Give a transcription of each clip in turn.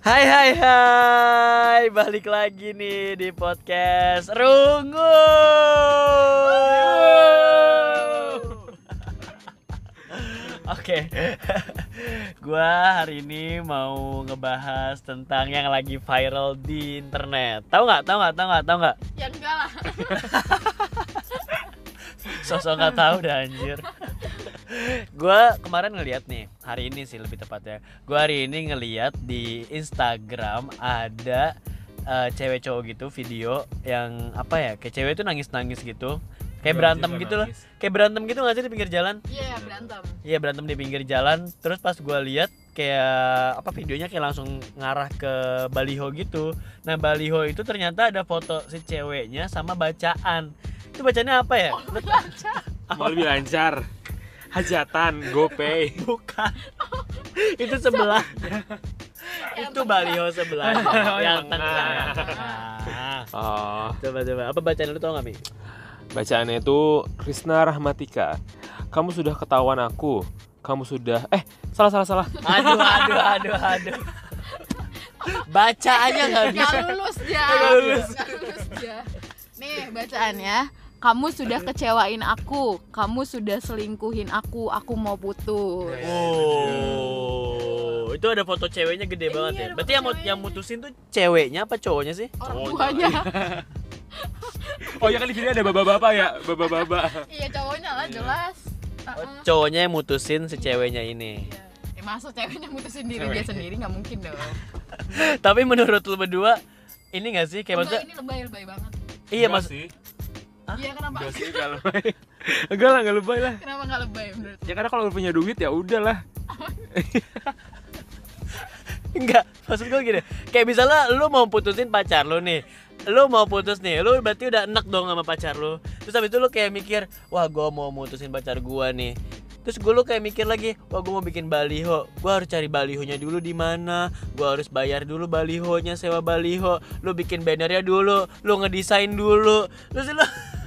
Hai hai hai, balik lagi nih di podcast Rungu. Oke, gua hari ini mau ngebahas tentang yang lagi viral di internet. Tahu nggak? Tahu nggak? Tahu nggak? Tahu nggak? Ya enggak lah. Sosok nggak tahu dah anjir. Gua kemarin ngeliat nih, hari ini sih lebih tepatnya. Gua hari ini ngeliat di Instagram ada eh, cewek cowok gitu video yang apa ya? Kayak cewek itu nangis-nangis gitu. Kayak berantem gitu loh. Kayak berantem gitu nggak sih di pinggir jalan? Iya, berantem. Iya berantem di pinggir jalan. Terus pas gua lihat kayak apa videonya kayak langsung ngarah ke baliho gitu. Nah baliho itu ternyata ada foto si ceweknya sama bacaan. Itu bacanya apa ya? Lu- Mau lebih lancar. Hajatan, GoPay. Bukan. itu sebelahnya. itu baliho sebelahnya Oh, yang tengah. Oh, Coba coba. Apa bacaan lu tau gak Mi? bacaannya itu Krisna Rahmatika. Kamu sudah ketahuan aku. Kamu sudah eh salah salah salah. Aduh aduh aduh aduh. Baca aja nggak bisa. Nggak lulus dia. Nggak lulus. Nggak lulus dia. Nih bacaannya. Kamu sudah kecewain aku, kamu sudah selingkuhin aku, aku mau putus. Oh, itu ada foto ceweknya gede Iya, banget ya. ada Berarti yang, ceweknya. yang mutusin tuh ceweknya apa cowoknya sih? Orang Cowoknya. tuanya. Oh ya kan di sini ada bapak-bapak ya, bapak-bapak. Iya cowoknya lah jelas. Oh, Uh-uh. cowoknya yang mutusin si ceweknya ini. Iya. Ya, masa ceweknya mutusin diri Cewek. dia sendiri nggak mungkin dong. Tapi menurut lu berdua ini gak sih kayak Enggak, maksudnya? ini lebay lebay banget. Iya mas. sih. Iya kenapa? Enggak sih kalau Enggak lah, enggak lebay lah. Kenapa nggak lebay menurut? Ya karena kalau lu punya duit ya udahlah. Enggak, maksud gue gini. Kayak misalnya lu mau putusin pacar lu nih. Lu mau putus nih, lu berarti udah enak dong sama pacar lu. Terus habis itu lu kayak mikir, wah gua mau mutusin pacar gua nih. Terus gue lu kayak mikir lagi, wah gue mau bikin baliho, gue harus cari balihonya dulu di mana, gue harus bayar dulu balihonya, sewa baliho, lu bikin bannernya dulu, lu ngedesain dulu, terus lu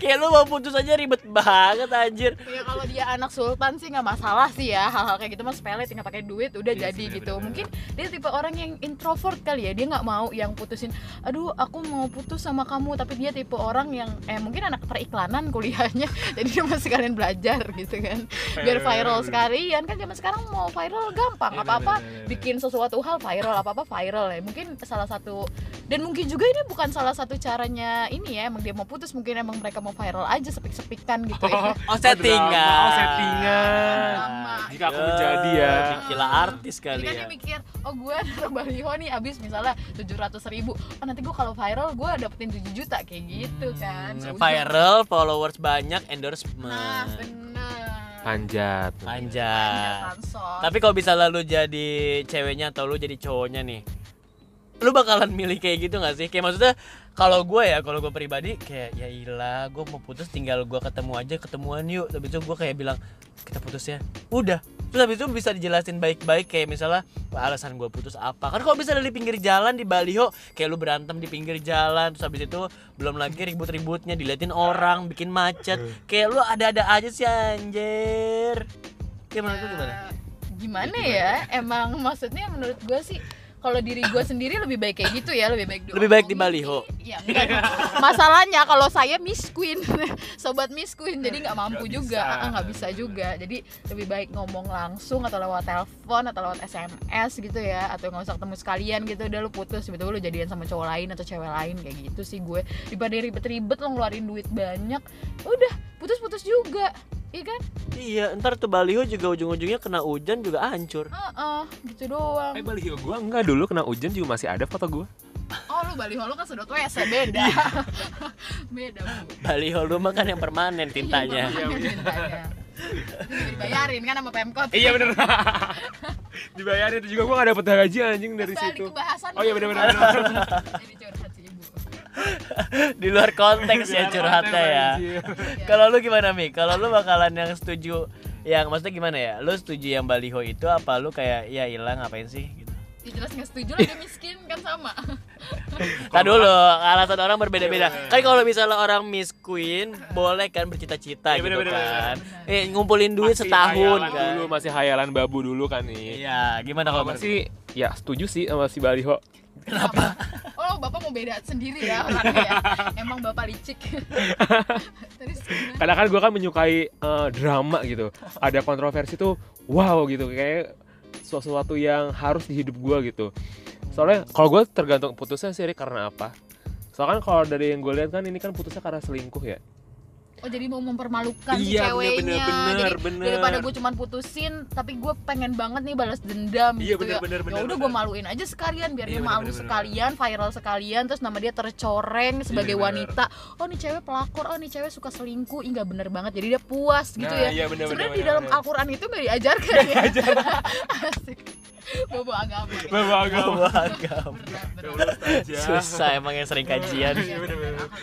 kayak lu mau putus aja ribet banget anjir. Ya kalau dia anak sultan sih nggak masalah sih ya. Hal-hal kayak gitu mah sepele tinggal pakai duit udah Iya jadi sih, gitu. mungkin dia tipe orang yang introvert kali ya. Dia nggak mau yang putusin aduh aku mau putus sama kamu. Tapi dia tipe orang yang eh mungkin anak periklanan kuliahnya. Jadi dia masih sekalian belajar gitu kan. Biar viral sekalian. Kan zaman sekarang mau viral gampang. Iya, apa apa bener-bener. bikin sesuatu hal viral apa apa viral ya. Mungkin salah satu dan mungkin juga ini bukan salah satu caranya ini ya emang dia mau putus mungkin emang mereka mau viral aja sepik-sepikan gitu ya Oh settingan. oh, settingan. Jika aku menjadi ya. Gila artis Jadi kali kan ya. dia mikir, oh gue naruh baliho nih abis misalnya 700 ribu Oh nanti gue kalau viral gue dapetin 7 juta kayak gitu kan Hmm, Seujung. viral, followers banyak, endorsement. Nah bener Panjat. Panjat. Pansos. Tapi kalau bisa lalu jadi ceweknya atau lu jadi cowoknya nih, lu bakalan milih kayak gitu gak sih? Kayak maksudnya kalau gue ya, kalau gue pribadi kayak ya ilah, gue mau putus tinggal gue ketemu aja, ketemuan yuk. Tapi itu gue kayak bilang kita putus ya. Udah. Terus habis itu bisa dijelasin baik-baik kayak misalnya "Wah, alasan gue putus apa. Kan kalau bisa dari pinggir jalan di baliho kayak lu berantem di pinggir jalan terus habis itu belum lagi ribut-ributnya diliatin orang, bikin macet. Kayak lu ada-ada aja sih anjir. Kayak menurut lu gimana? Gimana ya emang maksudnya menurut gue sih kalau diri gue sendiri lebih baik kayak gitu ya lebih baik Lebih baik di baliho. ya enggak masalahnya kalau saya miss queen sobat miss queen jadi nggak mampu Nggak juga. Bisa. Ah, nggak bisa juga. Jadi lebih baik ngomong langsung atau lewat telepon atau lewat sms gitu ya atau nggak usah ketemu sekalian gitu. Udah lu putus tiba-tiba lu jadian sama cowok lain atau cewek lain kayak gitu sih gue. Daripada ribet-ribet lo ngeluarin duit banyak udah putus-putus juga iya kan Iya, ntar tuh baliho juga ujung-ujungnya kena hujan juga hancur. Heeh, gitu doang Eh baliho gua enggak dulu kena hujan juga masih ada foto gua. Oh lu baliho lu kan sedot WC beda Beda bu Baliho lu mah kan yang permanen tintanya. Iya, tintanya. Ini dibayarin kan sama Pemkot Iya bener. Dibayarin itu juga gua gak dapet gaji anjing dari Balik situ. ke bahasan Oh iya dulu. bener-bener. Di luar konteks ya curhatnya ya. Kalau lu gimana Mi? Kalau lu bakalan yang setuju yang maksudnya gimana ya? Lu setuju yang baliho itu apa lu kayak ya hilang ngapain sih gitu? Ya jelas gak setuju lah dia miskin kan sama Tadi dulu alasan orang berbeda-beda. Iya, bener. Kan kalau misalnya orang Miss Queen boleh kan bercita-cita Iya, gitu bener, bener, kan. bener. Eh ngumpulin duit Masih setahun kan. Dulu masih hayalan babu dulu kan nih. Iya, gimana kalau masih ya setuju sih sama si Baliho. Kenapa? Oh, Bapak mau beda sendiri ya orangnya ya. Emang Bapak licik. Terus gimana? Kadang kan gue kan menyukai eh, drama gitu. Ada kontroversi tuh wow gitu kayak sesuatu yang harus di hidup gue gitu. Soalnya kalau gue tergantung putusnya sih karena apa? Soalnya kan kalau dari yang gue lihat kan ini kan putusnya karena selingkuh ya. Oh jadi mau mempermalukan si Iya, ceweknya bener, bener, Jadi bener. daripada gue cuman putusin Tapi gue pengen banget nih balas dendam Iya, gitu bener, ya bener, bener, Ya udah bener. gue maluin aja sekalian Biar Iya, dia bener, malu bener, bener. sekalian Viral sekalian Terus nama dia tercoreng sebagai bener, bener. wanita Oh nih cewek pelakor Oh nih cewek suka selingkuh Ih nggak bener banget Jadi dia puas gitu Nah, ya iya, bener, Sebenarnya bener, di bener, dalam bener. Al-Quran itu gak diajarkan ya Asik Bobo agama. Bawa agama. Agam. Berat, berat. Susah emang yang sering kajian. Iya, bener.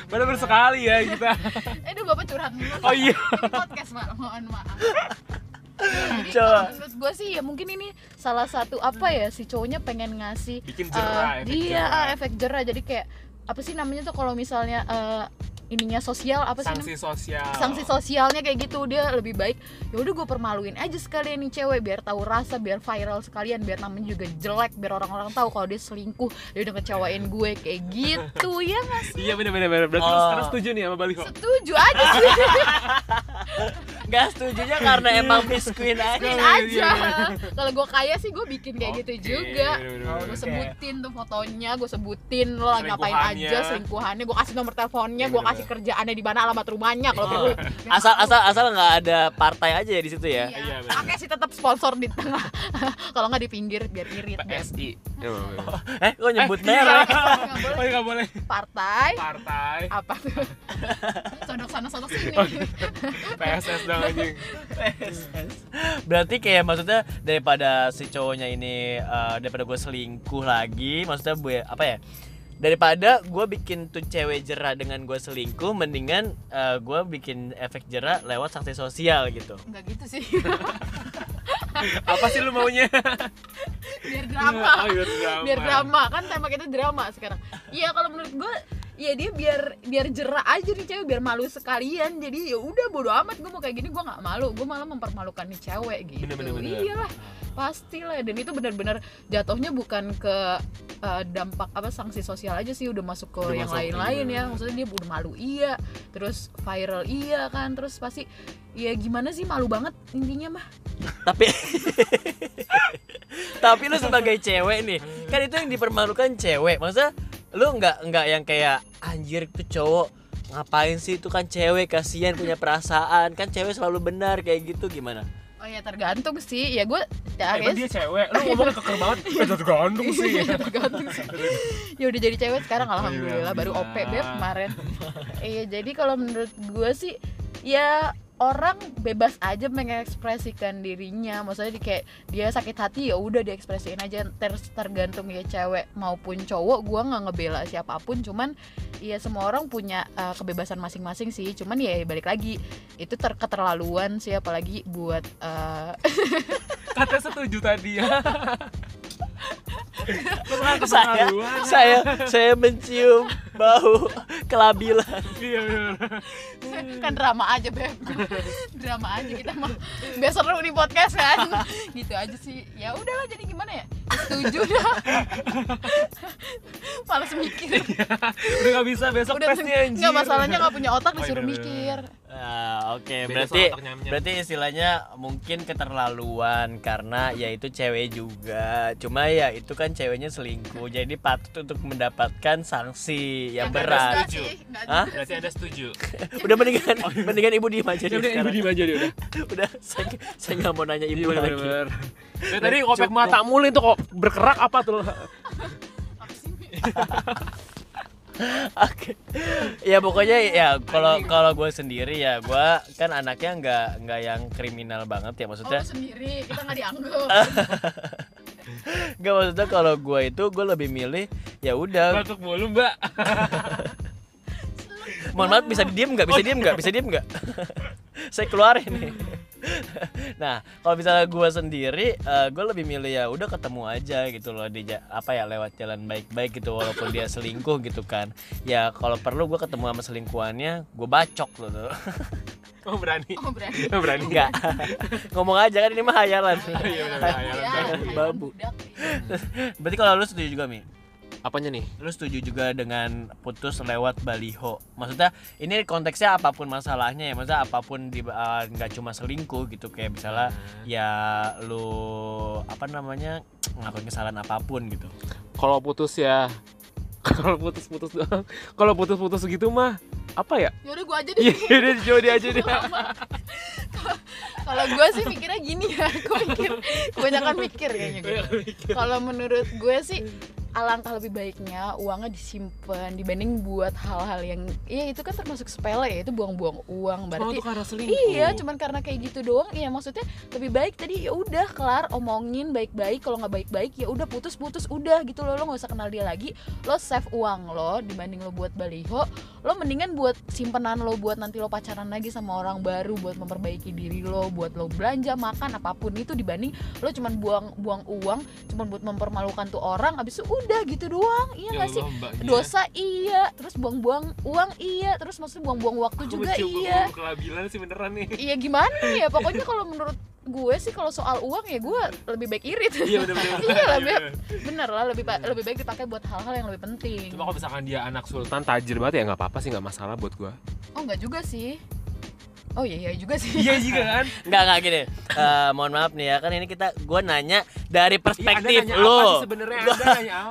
Bener-bener sekali ya kita. Eh, duh bapak curhat dulu. Oh iya. Ini podcast, Pak. Mohon maaf. Jadi Coba. menurut gue sih ya mungkin ini salah satu apa ya si cowoknya pengen ngasih Bikin jerah, efek dia jerah. ah, efek jerah jadi kayak apa sih namanya tuh kalau misalnya eh, ininya sosial apa sih Sanksi sosial. sanksi sosialnya kayak gitu dia lebih baik ya udah gue permaluin aja sekalian nih cewek biar tahu rasa biar viral sekalian biar namanya juga jelek biar orang-orang tahu kalau dia selingkuh dia udah ngecewain gue kayak gitu ya nggak sih Iya bener-bener bener. Berarti lu Oh. sekarang setuju nih sama Baliho. setuju aja sih Gak setujunya karena emang Miss Queen aja. Iya, aja iya, iya. kalau gue kaya sih gue bikin kayak gitu Oke, juga gue sebutin tuh fotonya gue sebutin lo lagi ngapain aja selingkuhannya gue kasih nomor teleponnya Iya, gue bener-bener. Kasih kerjaannya di mana alamat rumahnya kalau perlu Asal asal asal nggak ada partai aja ya di situ ya. Iya, Iya, pakai sih tetap sponsor di tengah kalau nggak di pinggir biar irit. PSI. Iya, bener-bener. Eh, kok nyebut Eh, merek? Nggak boleh. Oh iya nggak boleh. partai Partai. apa tuh sodok sana sodok sini Oh, iya. PSS dong anjing. Berarti kayak maksudnya daripada si cowoknya ini eh, daripada gue selingkuh lagi, maksudnya gue apa ya? Daripada gue bikin tuh cewek jerah dengan gue selingkuh, mendingan eh, gue bikin efek jerah lewat sanksi sosial gitu. nggak gitu sih Apa sih lu maunya? biar drama Oh, biar drama. biar drama kan tema kita drama sekarang iya kalau menurut gue ya dia biar biar jerah aja nih cewek biar malu sekalian jadi ya udah bodo amat gue mau kayak gini gue nggak malu gue malah mempermalukan nih cewek gitu Bener, bener, bener. Iyalah pastilah. Dan itu benar-benar jatuhnya bukan ke uh, dampak apa sanksi sosial aja sih. Udah masuk ke Udah yang lain-lain iya. ya. Maksudnya dia udah malu iya terus viral iya kan. Terus pasti ya gimana sih malu banget intinya mah. Tapi Tapi lu sebagai cewek nih, kan itu yang dipermalukan cewek. Maksudnya lu nggak nggak yang kayak anjir itu cowok ngapain sih? Itu kan cewek kasihan punya perasaan. Kan cewek selalu benar kayak gitu gimana oh ya tergantung sih ya gue ya Emang dia cewek. Lu ngomongnya keker banget. Eh, tergantung sih. Iya, tergantung sih. ya udah jadi cewek sekarang alhamdulillah baru OP beb kemarin iya jadi kalau menurut gue sih ya orang bebas aja mengekspresikan dirinya. Maksudnya di kayak dia sakit hati ya udah diekspresiin aja. Terus tergantung ya cewek maupun cowok gue nggak ngebela siapa pun. Cuman ya semua orang punya uh, kebebasan masing-masing sih. Cuman ya balik lagi itu ter keterlaluan sih. Apalagi buat uh, Katanya setuju tadi ya. Saya saya saya mencium bau kelabilan. Iya bener. kan drama aja beb. Drama aja kita mah biar seru nih podcast kan. Gitu aja sih. Ya udahlah jadi gimana ya? Setuju dah. Males mikir. Udah gak bisa besok udah tesnya anjir. nggak masalahnya nggak punya otak Oh, disuruh iya, mikir. Ah, oke Beda berarti berarti istilahnya mungkin keterlaluan karena ya itu cewek juga. Cuma ya itu kan ceweknya selingkuh. Jadi patut untuk mendapatkan sanksi yang Ya, berat. nggak Hah? Berarti ada setuju. udah mendingan mendingan ibu diem aja deh udah ibu diem aja dia udah. udah saya saya nggak mau nanya ibu Iya lagi. bener-bener. Ya, tadi kopek mata mulu itu kok berkerak apa tuh? Oke. Ya pokoknya ya kalau kalau gue sendiri ya gue kan anaknya nggak nggak yang kriminal banget ya oh maksudnya lu sendiri kita nggak dianggap nggak maksudnya kalau gue itu gue lebih milih ya udah Batuk mulu mbak. mohon maaf bisa diem nggak bisa diem nggak bisa diem nggak saya keluarin nih nah kalau misalnya gue sendiri gue lebih milih ya udah ketemu aja gitu loh di apa ya lewat jalan baik-baik gitu walaupun dia selingkuh gitu kan ya kalau perlu gue ketemu sama selingkuhannya gue bacok loh tuh Oh berani. oh berani Oh berani. enggak ngomong aja kan ini mah hayalan Iya bener hayalan. Ya, babu budak. Berarti kalau lu setuju juga Mi? Apanya nih? Lu setuju juga dengan putus lewat baliho? Maksudnya ini konteksnya apa pun masalahnya ya, maksudnya apa pun di eh, nggak cuma selingkuh gitu kayak misalnya ya lu apa namanya ngelakuin kesalahan apa pun gitu. Kalau putus ya kalau putus-putus doang. Kalau putus-putus gitu mah apa ya? Yaudah gue aja deh. Iya, jauh dia aja deh. Kalau gue sih mikirnya gini ya, gue mikir kebanyakan mikir kayaknya gue. Kalau menurut gue sih alangkah lebih baiknya uangnya disimpan dibanding buat hal-hal yang iya itu kan termasuk sepele ya itu buang-buang uang berarti karena selingkuh. Iya, cuman karena kayak gitu doang. Iya, maksudnya lebih baik tadi ya udah kelar omongin baik-baik. Kalau nggak baik-baik ya udah putus-putus udah gitu loh. Lo nggak usah kenal dia lagi. Lo save uang lo dibanding lo buat baliho. Lo mendingan buat simpenan lo buat nanti lo pacaran lagi sama orang baru buat memperbaiki diri lo, buat lo belanja, makan apa pun itu dibanding lo cuman buang-buang uang cuman buat mempermalukan tuh orang habis itu udah gitu doang. Iya nggak sih? Dosa iya, terus buang-buang uang iya, terus maksudnya buang-buang waktu juga iya Kelabilan sih beneran nih. Iya gimana ya pokoknya kalau menurut gue sih kalau soal uang ya gue lebih baik irit Iya bener-bener. iya lebih bener lah lebih ba- lebih baik dipakai buat hal-hal yang lebih penting Cuma kalau misalkan dia anak sultan tajir banget ya nggak apa-apa sih nggak masalah buat gua. oh enggak juga sih oh iya iya juga sih Iya juga kan? Enggak enggak gini. Eh, mohon maaf nih ya kan ini kita gua nanya dari perspektif Iya, lo. sebenarnya?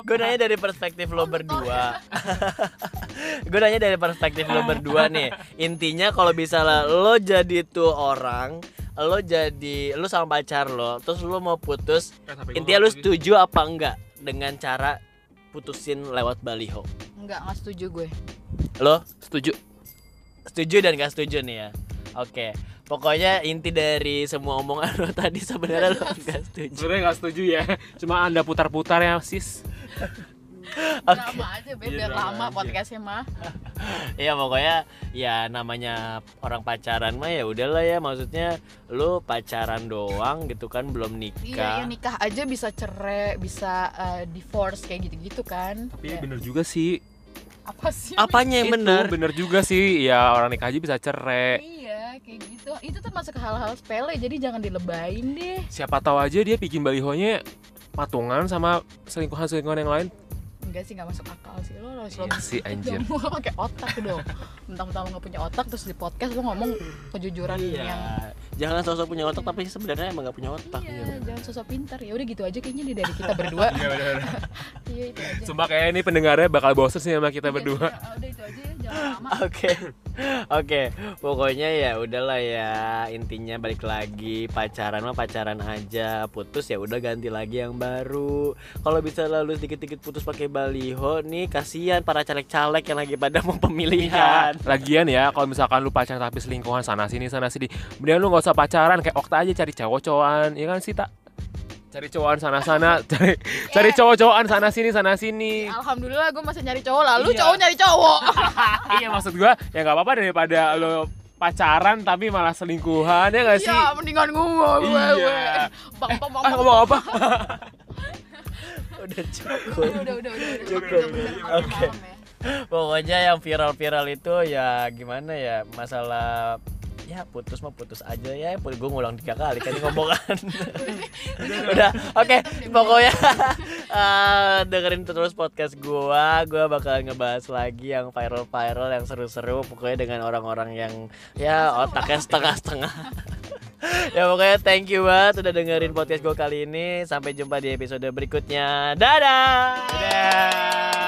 Gue nanya dari perspektif lo berdua. gue nanya dari perspektif lo berdua nih. Intinya kalau misalnya lo jadi tuh orang, lo jadi lo sama pacar lo, terus lo mau putus, gua intinya lo setuju apa enggak dengan cara putusin lewat baliho? enggak nggak setuju gue Lo Setuju. setuju dan gak setuju nih ya? Oke. Pokoknya inti dari semua omongan lo tadi sebenarnya lo gak setuju. Sebenarnya nggak setuju ya. Cuma anda putar-putar ya sis. drama aja be Iya, biar drama lama aja. podcastnya mah Iya pokoknya ya namanya orang pacaran mah ya udahlah ya maksudnya lu pacaran doang gitu kan belum iya nikah. ya nikah aja bisa cerai bisa eh, divorce kayak gitu-gitu kan Tapi Ya, bener juga sih. apa sih Apanya yang Itu benar? bener juga sih. Ya orang nikah aja bisa cerai. iya kayak gitu itu termasuk hal-hal sepele jadi jangan dilebain deh Siapa tahu aja dia bikin balihonya patungan sama selingkuhan-selingkuhan yang lain. Enggak sih nggak masuk akal sih lo harus Iya sih, anjir. lo pakai otak dong mentang-mentang lo nggak punya otak terus di podcast lo ngomong kejujuran yang Iya. Jangan sosok punya otak tapi sebenarnya emang gak punya otak. iya jangan sosok pintar ya udah gitu aja kayaknya nih dari kita berdua Iya bener. iya itu aja Sumpah kayak ini pendengarnya bakal bosen sih sama kita Iya, berdua. iya, udah itu aja ya jangan lama Oke, oke, pokoknya ya udahlah ya intinya balik lagi pacaran mah pacaran aja, putus ya udah ganti lagi yang baru. Kalau bisa lalu sedikit-sedikit putus pakai baliho nih, kasihan para caleg-caleg yang lagi pada mau pemilihan. Lagian ya, kalau misalkan lu pacaran tapi selingkuhan sana sini sana sini, mendingan lu nggak usah pacaran kayak Okta aja cari cowok-cowokan, ya kan sih tak? Cari cowokan sana sana, cari cari cowok-cowokan sana sini sana sini. alhamdulillah gue masih nyari cowok lalu Iya. cowok nyari cowok iya maksud gua ya nggak apa-apa daripada lu pacaran tapi malah selingkuhan ya nggak sih? Iya, mendingan gue gue Iya. gue. Bang, bang, bang, Ah bang. ngomong apa? udah cukup. Udah, udah, udah, udah, udah. Cukup. Oke. malam ya. Pokoknya yang viral-viral itu ya gimana ya masalah ya putus mah putus aja ya gue ngulang tiga kali kan ini ngomongan udah oke pokoknya eh, dengerin terus podcast gua gua bakal ngebahas lagi yang viral-viral yang seru-seru pokoknya dengan orang-orang yang ya otaknya setengah-setengah ya pokoknya thank you banget udah dengerin podcast gua kali ini. Sampai jumpa di episode berikutnya. Dadah! Dadah.